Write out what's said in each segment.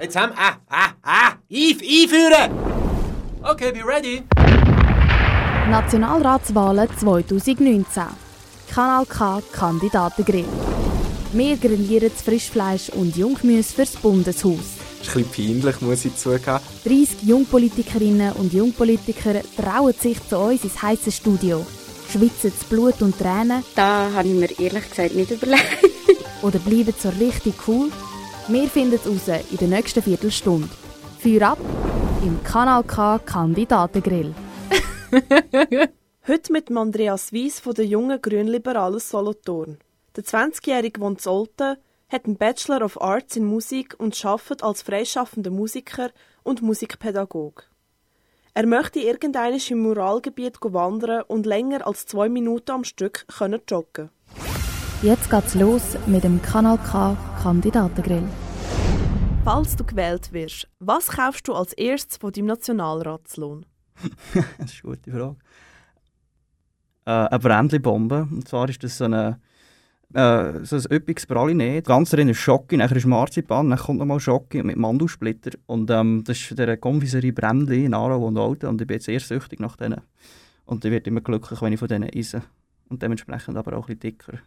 Jetzt haben wir... Ah, ah, ah! Einf einführen! Okay, be ready. Nationalratswahlen 2019. Kanal K Kandidatengrill. Wir grillieren das Frischfleisch und Junggemüse fürs Bundeshaus. Das ist ein bisschen peinlich, muss ich zugeben. 30 Jungpolitikerinnen und Jungpolitiker trauen sich zu uns ins heiße Studio. Schwitzen zu Blut und Tränen. Da habe ich mir ehrlich gesagt nicht überlegt. Oder bleiben so richtig cool? Wir finden es raus in der nächsten Viertelstunde. Feuer ab im Kanal K Kandidatengrill. Heute mit Andreas Weiss von der jungen Grünliberalen Solothurn. Der 20-Jährige wohnt in Olten, hat einen Bachelor of Arts in Musik und arbeitet als freischaffender Musiker und Musikpädagoge. Er möchte irgendeinem im Muralgebiet wandern und länger als zwei Minuten am Stück können joggen. Jetzt geht's los mit dem Kanal K Kandidatengrill. Falls du gewählt wirst, was kaufst du als erstes von deinem Nationalratslohn? das ist eine gute Frage. Äh, eine Brändli-Bombe. Und zwar ist das so eine äh, so ein üppiges Praline. Ganz drin ist Schocke, dann ist Marzipan, dann kommt nochmal Schocke mit Mandelsplitter. Und ähm, das ist der Konfiserie Brändli in Aarau und Alten. Und ich bin sehr süchtig nach denen. Und ich werde immer glücklich, wenn ich von denen esse. Und dementsprechend aber auch ein bisschen dicker.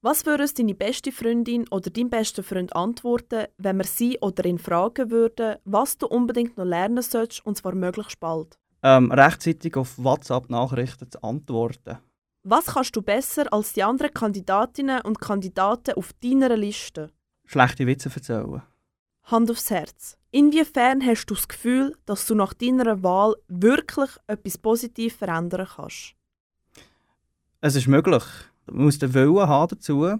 Was würde uns deine beste Freundin oder dein bester Freund antworten, wenn wir sie oder ihn fragen würden, was du unbedingt noch lernen sollst, und zwar möglichst bald? Ähm, rechtzeitig auf WhatsApp-Nachrichten zu antworten. Was kannst du besser als die anderen Kandidatinnen und Kandidaten auf deiner Liste? Schlechte Witze erzählen. Hand aufs Herz. Inwiefern hast du das Gefühl, dass du nach deiner Wahl wirklich etwas positiv verändern kannst? Es ist möglich. Man muss den Willen haben dazu.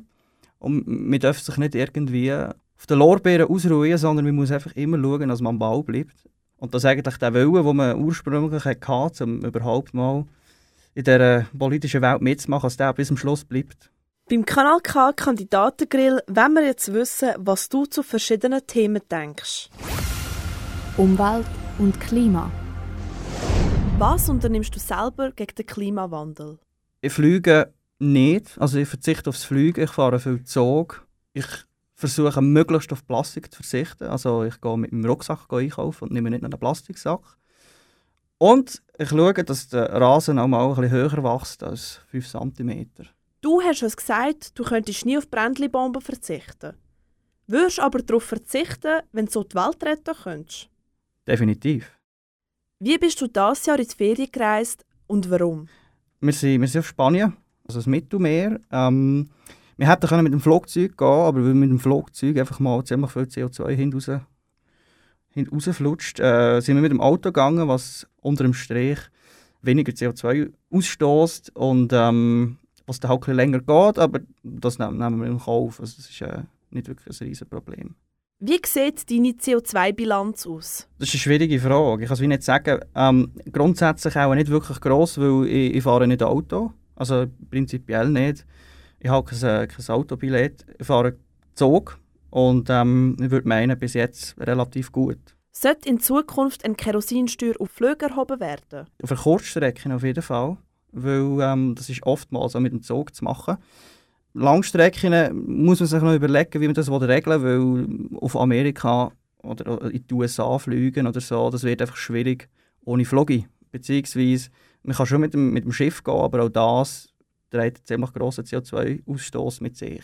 Und man darf sich nicht irgendwie auf den Lorbeeren ausruhen, sondern man muss einfach immer schauen, dass man am Ball bleibt. Und dass eigentlich der Willen, den man ursprünglich hatte, um überhaupt mal in dieser politischen Welt mitzumachen, dass der bis zum Schluss bleibt. Beim Kanal K Kandidatengrill wollen wir jetzt wissen, was du zu verschiedenen Themen denkst. Umwelt und Klima. Was unternimmst du selber gegen den Klimawandel? Ich fliege nicht, also ich verzichte aufs Fliegen, ich fahre viel Zug. Ich versuche möglichst auf Plastik zu verzichten. Also ich gehe mit meinem Rucksack einkaufen und nehme nicht einen Plastiksack. Und ich schaue, dass der Rasen auch mal ein bisschen höher wächst als 5 cm. Du hast uns gesagt, du könntest nie auf Brändli-Bomben verzichten. Würdest aber darauf verzichten, wenn du so die Welt retten könntest? Definitiv. Wie bist du dieses Jahr ins Ferien gereist und warum? Wir sind, wir sind auf Spanien, also das Mittelmeer. Ähm, wir hätten mit dem Flugzeug gehen aber weil mit dem Flugzeug einfach mal ziemlich viel CO2 hinaus rausflutscht, äh, sind wir mit dem Auto gegangen, was unter dem Strich weniger CO2 ausstößt und ähm, was dann halt ein länger geht, aber das nehmen wir in Kauf. Also das ist äh, nicht wirklich ein riesiges Problem. Wie sieht deine CO2-Bilanz aus? Das ist eine schwierige Frage. Ich kann es nicht sagen. Ähm, grundsätzlich auch nicht wirklich gross, weil ich, ich fahre nicht Auto. Also prinzipiell nicht. Ich habe kein, kein Autobillett. Ich fahre Zug. Und ähm, ich würde meinen, bis jetzt relativ gut. Sollte in Zukunft eine Kerosinsteuer auf Flüge erhoben werden? Auf einer Kurzstrecke auf jeden Fall, weil ähm, das ist oftmals auch mit dem Zug zu machen. Langstrecken muss man sich noch überlegen, wie man das regeln will, weil auf Amerika oder in die USA fliegen oder so, das wird einfach schwierig ohne Flugge. Beziehungsweise, man kann schon mit dem, mit dem Schiff gehen, aber auch das trägt einen ziemlich grossen CO2-Ausstoß mit sich.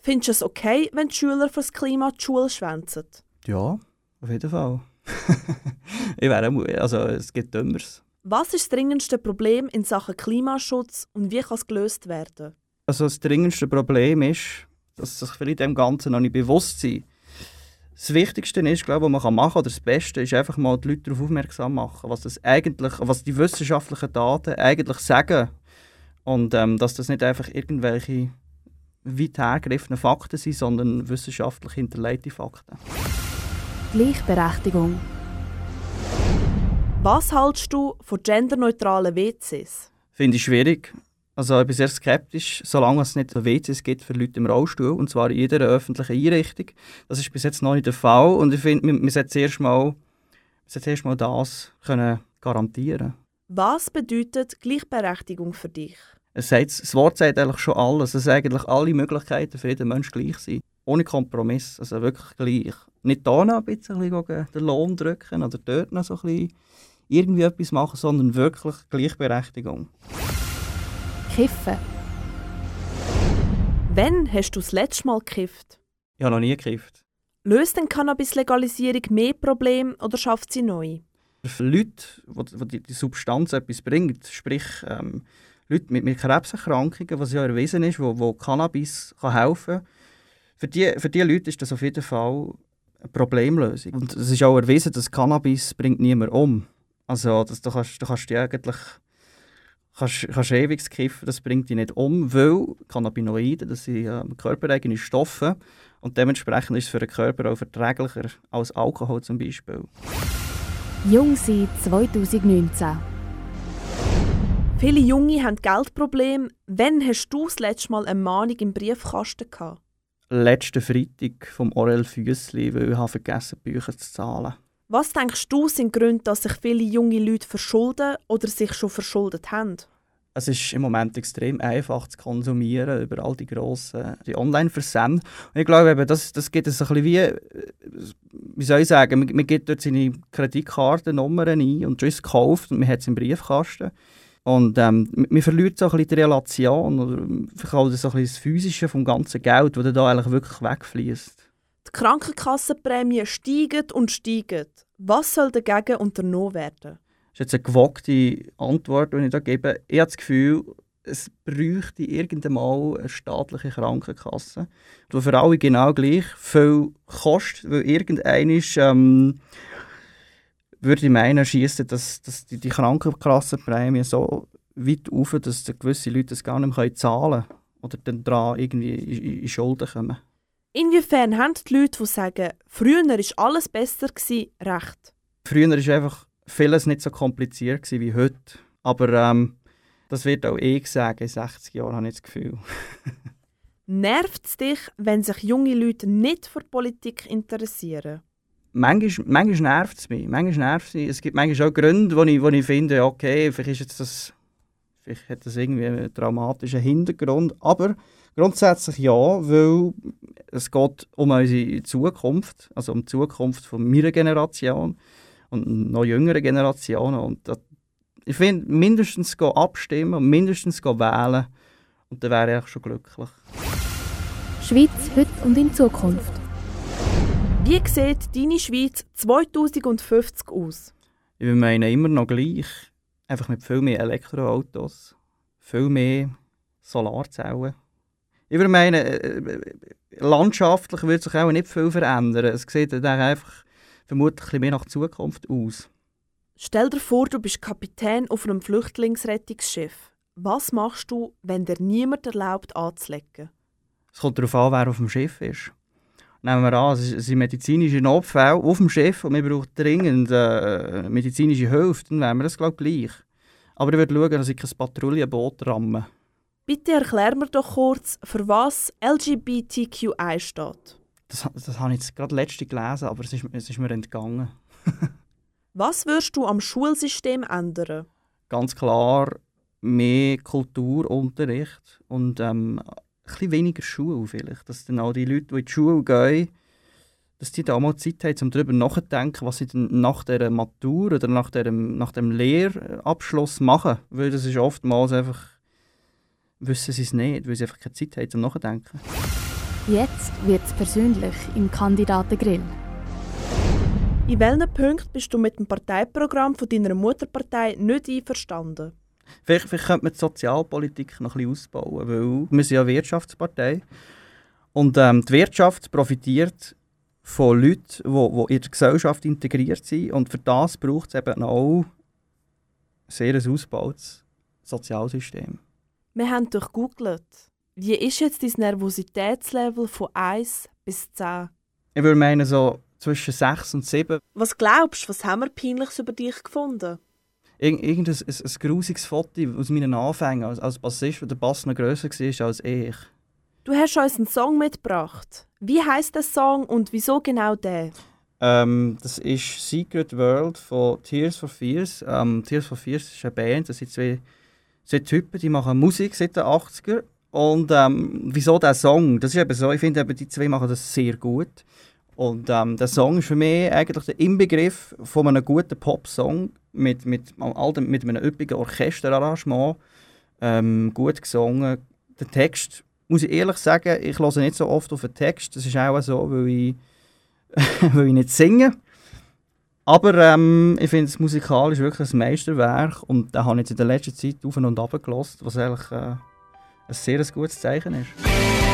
Findest du es okay, wenn die Schüler fürs Klima die Schule schwänzen? Ja, auf jeden Fall. ich wäre also es gibt Dümmeres. Was ist das dringendste Problem in Sachen Klimaschutz und wie kann es gelöst werden? Also das dringendste Problem ist, dass sich viele dem Ganzen noch nicht bewusst sind. Das Wichtigste ist, glaube ich, was man machen kann, oder das Beste ist einfach mal die Leute darauf aufmerksam machen, was das eigentlich, was die wissenschaftlichen Daten eigentlich sagen und ähm, dass das nicht einfach irgendwelche weit hergegriffene Fakten sind, sondern wissenschaftlich hinterlegte Fakten. Gleichberechtigung. Was hältst du von genderneutralen WCs? Finde ich schwierig. Also ich bin sehr skeptisch, solange es nicht WCs gibt für Leute im Rollstuhl, und zwar in jeder öffentlichen Einrichtung. Das ist bis jetzt noch nicht der Fall und ich finde, man sollte zuerst mal, zuerst mal das können garantieren Was bedeutet Gleichberechtigung für dich? Es sagt, das Wort sagt eigentlich schon alles, dass eigentlich alle Möglichkeiten für jeden Menschen gleich sind. ohne Kompromiss, also wirklich gleich. Nicht da noch ein bisschen den Lohn drücken oder dort noch so ein bisschen irgendwie etwas machen, sondern wirklich Gleichberechtigung. Kiffen. Wann hast du das letzte Mal gekifft? Ich habe noch nie gekifft. Löst denn Cannabis-Legalisierung mehr Probleme oder schafft sie neu? Für Leute, die, die Substanz etwas bringt, sprich ähm, Leute mit, mit Krebserkrankungen, was ja erwiesen ist, wo, wo Cannabis kann helfen kann, für die, für die Leute ist das auf jeden Fall eine Problemlösung. Und es ist auch erwiesen, dass Cannabis bringt niemand um. Also das, du, kannst, du kannst die eigentlich kannst, kannst ewig kiffen, das bringt dich nicht um, weil Cannabinoide, das sind äh, körpereigene Stoffe und dementsprechend ist es für den Körper auch verträglicher als Alkohol zum Beispiel. Jung sein 2019. Viele Junge haben Geldprobleme. Wann hast du das letzte Mal eine Mahnung im Briefkasten gehabt? Letzten Freitag vom Orel Füssli, weil ich habe vergessen Bücher zu zahlen. Was denkst du sind Gründe, dass sich viele junge Leute verschulden oder sich schon verschuldet haben? Es ist im Moment extrem einfach zu konsumieren über all die grossen die Online-Versände. Und ich glaube, das, das gibt es ein bisschen wie, wie soll ich sagen, man, man gibt dort seine Kreditkartennummern ein und ist gekauft und man hat es im Briefkasten. Und ähm, man verliert so ein bisschen die Relation oder vielleicht so ein bisschen das Physische vom ganzen Geld, das da eigentlich wirklich wegfließt. Krankenkassenprämien steigen und steigen. Was soll dagegen unternommen werden? Das ist jetzt eine gewagte Antwort, die ich da gebe. Ich habe das Gefühl, es bräuchte irgendwann mal eine staatliche Krankenkasse, die für alle genau gleich viel kostet, weil irgendeiner ähm, würde ich meinen, schießen, dass, dass die, die Krankenkassenprämie so weit auf, dass gewisse Leute das gar nicht mehr zahlen können oder dann daran irgendwie in, in Schulden kommen. Inwiefern haben die Leute, die sagen, früher war alles besser, gewesen, recht? Früher war einfach vieles nicht so kompliziert wie heute. Aber ähm, das wird auch ich sagen, in 60 Jahren habe ich das Gefühl. Nervt es dich, wenn sich junge Leute nicht für Politik interessieren? manchmal, manchmal nervt es mich. Manchmal nervt es mich. Es gibt manchmal auch Gründe, wo ich, wo ich finde, okay, vielleicht, ist jetzt das, vielleicht hat das irgendwie einen traumatischen Hintergrund. Aber grundsätzlich ja, weil es geht um unsere Zukunft, also um die Zukunft von meiner Generation und noch jüngeren Generationen. Und das, ich finde, mindestens abstimmen und mindestens wählen und dann wäre ich schon glücklich. Schweiz heute und in Zukunft. Wie sieht deine Schweiz 2050 aus? Ich meine immer noch gleich. Einfach mit viel mehr Elektroautos, viel mehr Solarzellen. Ich würde meinen, äh, äh, landschaftlich wird sich auch nicht viel verändern. Es sieht dann einfach vermutlich mehr nach Zukunft aus. Stell dir vor, du bist Kapitän auf einem Flüchtlingsrettungsschiff. Was machst du, wenn dir niemand erlaubt anzulegen? Es kommt darauf an, wer auf dem Schiff ist nehmen wir an, es sind medizinische Notfälle auf dem Schiff und wir brauchen dringend äh, medizinische Hilfe, dann wären wir das glaube gleich. Aber ich würde schauen, dass ich kein Patrouillenboot ramme. Bitte erklär mir doch kurz, für was LGBTQI steht. Das, das habe ich jetzt gerade letzte gelesen, aber es ist, es ist mir entgangen. was würdest du am Schulsystem ändern? Ganz klar mehr Kulturunterricht und ähm, bisschen weniger Schule vielleicht. Dass dann auch die Leute, die in die Schule gehen, dass die da mal Zeit haben, um darüber nachzudenken, was sie dann nach der Matur oder nach, der, nach dem Lehrabschluss machen. Weil das ist oftmals einfach, wissen sie es nicht, weil sie einfach keine Zeit haben, um nachzudenken. Jetzt wird es persönlich im Kandidatengrill. In welchen Punkten bist du mit dem Parteiprogramm von deiner Mutterpartei nicht einverstanden? Vielleicht, vielleicht könnte man die Sozialpolitik noch ein bisschen ausbauen, weil wir sind ja eine Wirtschaftspartei und ähm, die Wirtschaft profitiert von Leuten, die, die in der Gesellschaft integriert sind und für das braucht es eben auch sehr ein ausgebautes Sozialsystem. Wir haben durchgoogelt. Wie ist jetzt dein Nervositätslevel von 1 bis 10? Ich würde meinen, so zwischen 6 und 7. Was glaubst du, was haben wir Peinliches über dich gefunden? Irgend, irgendein ein, ein grusiges Foto aus meinen Anfängen als, als Bassist, wo der Bass noch grösser war als ich. Du hast uns einen Song mitgebracht. Wie heißt der Song und wieso genau der? Ähm, das ist Secret World von Tears for Fears. Ähm, Tears for Fears ist eine Band, das sind zwei, zwei Typen, die machen Musik seit den 80er Und ähm, wieso der Song? Das ist eben so, ich finde eben, die zwei machen das sehr gut. Und ähm, der Song ist für mich eigentlich der Inbegriff von einem guten Pop-Song mit, mit, mit einem üppigen Orchesterarrangement. Ähm, gut gesungen. Der Text, muss ich ehrlich sagen, ich höre nicht so oft auf den Text. Das ist auch so, weil ich, weil ich nicht singe. Aber ähm, ich finde es musikalisch wirklich ein Meisterwerk und da habe ich jetzt in der letzten Zeit auf und ab gelassen, was eigentlich äh, ein sehr gutes Zeichen ist.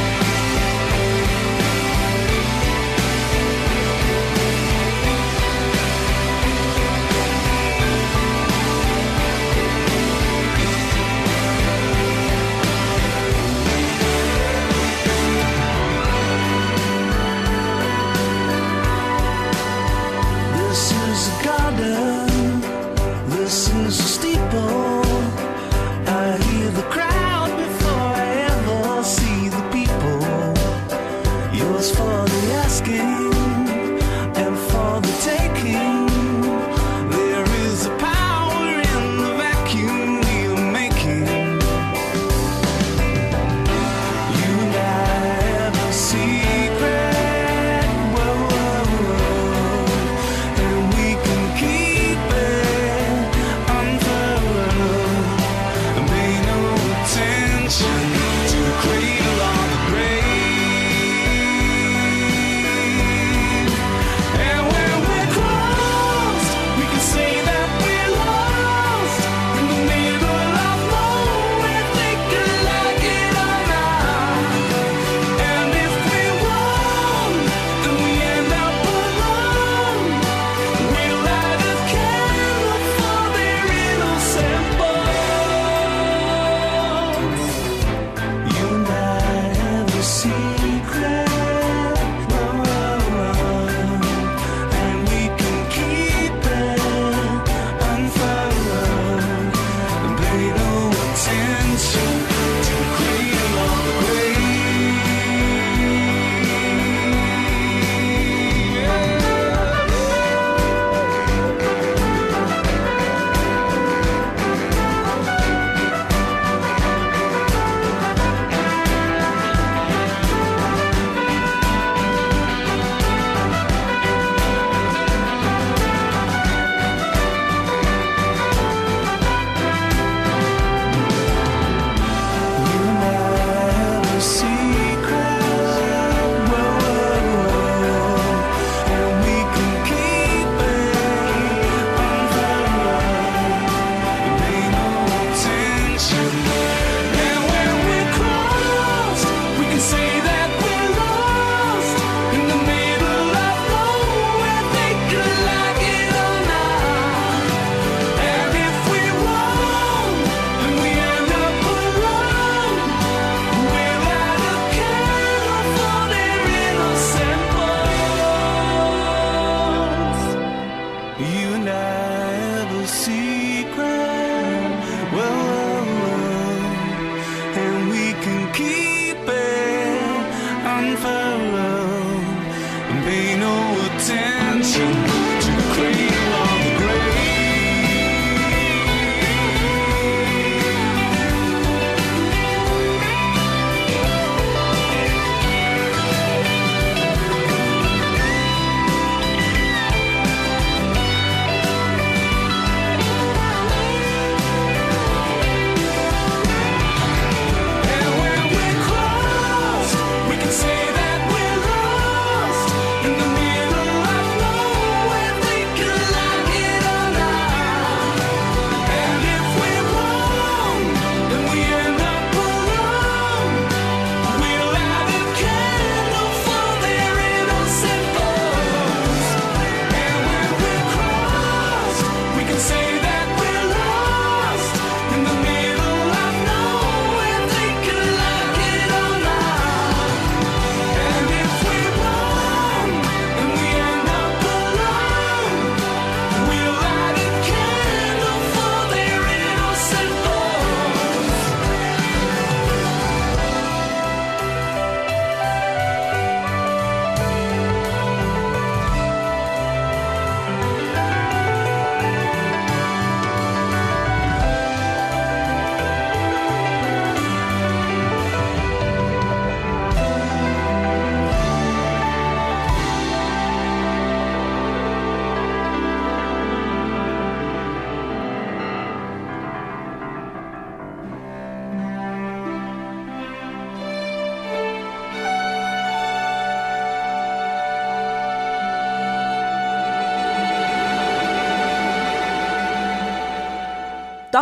I ever see.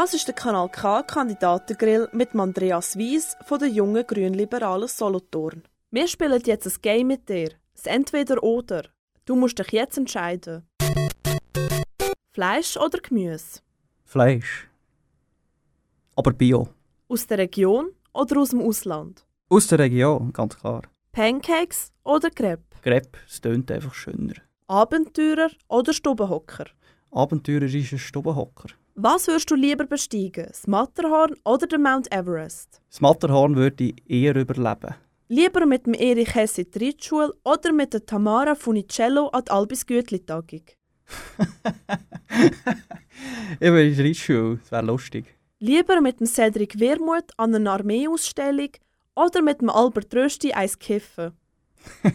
Das ist der Kanal K Kandidatengrill mit Andreas Wies von der jungen Grünliberalen Solothurn. Wir spielen jetzt ein Game mit dir. Das Entweder-Oder. Du musst dich jetzt entscheiden. Fleisch oder Gemüse? Fleisch. Aber Bio. Aus der Region oder aus dem Ausland? Aus der Region, ganz klar. Pancakes oder Crepe? Crepe, es tönt einfach schöner. Abenteurer oder Stubenhocker? Abenteurerischer Stubenhocker. Was würdest du lieber besteigen? Das Matterhorn oder den Mount Everest? Das Matterhorn würde ich eher überleben. Lieber mit dem Erich Hesse Reitschule oder mit der Tamara Funicello an die Albis Gütli-Tagung? ich würde in die Reitschule, das wäre lustig. Lieber mit dem Cedric Wermuth an einer Armeeausstellung oder mit dem Albert Rösti eins kiffen?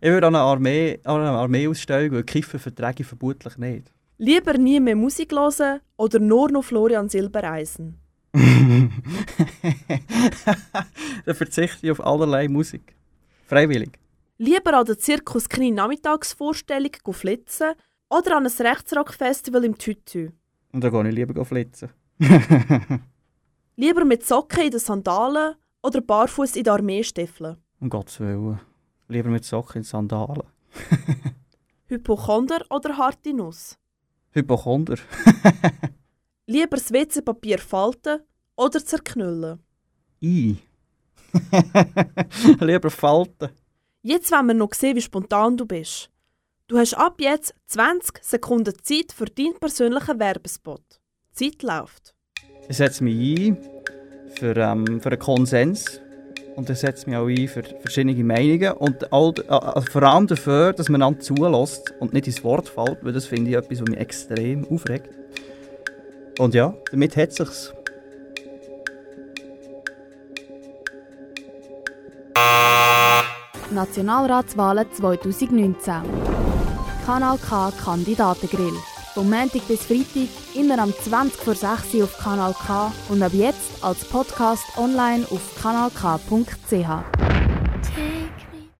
ich würde an einer, Armee, an einer Armeeausstellung, weil Kiffen verträge ich vermutlich nicht. Lieber nie mehr Musik hören oder nur noch Florian Silbereisen? Dann verzichte ich auf allerlei Musik. Freiwillig. Lieber an der Zirkus Knie Nachmittagsvorstellung flitzen oder an ein Rechtsrock-Festival im Tütü? Und dann gehe ich lieber flitzen. lieber mit Socken in den Sandalen oder barfuß in den Armeestiefeln? Um Gottes Willen. Lieber mit Socken in Sandalen. Hypochonder oder harte Nuss? Hypochonder. lieber das WC-Papier falten oder zerknüllen? I. lieber falten. Jetzt wollen wir noch sehen, wie spontan du bist. Du hast ab jetzt 20 Sekunden Zeit für deinen persönlichen Werbespot. Die Zeit läuft. Ich setze mich ein für, ähm, für einen Konsens und ich setze mich auch ein für verschiedene Meinungen und all, äh, vor allem dafür, dass man einander zulässt und nicht ins Wort fällt, weil das finde ich etwas, was mich extrem aufregt. Und ja, damit hat sich's. Nationalratswahlen 2019. Kanal K Kandidatengrill. Vom Montag bis Freitag immer am 20 vor 6 Uhr auf Kanal K und ab jetzt als Podcast online auf kanalk.ch.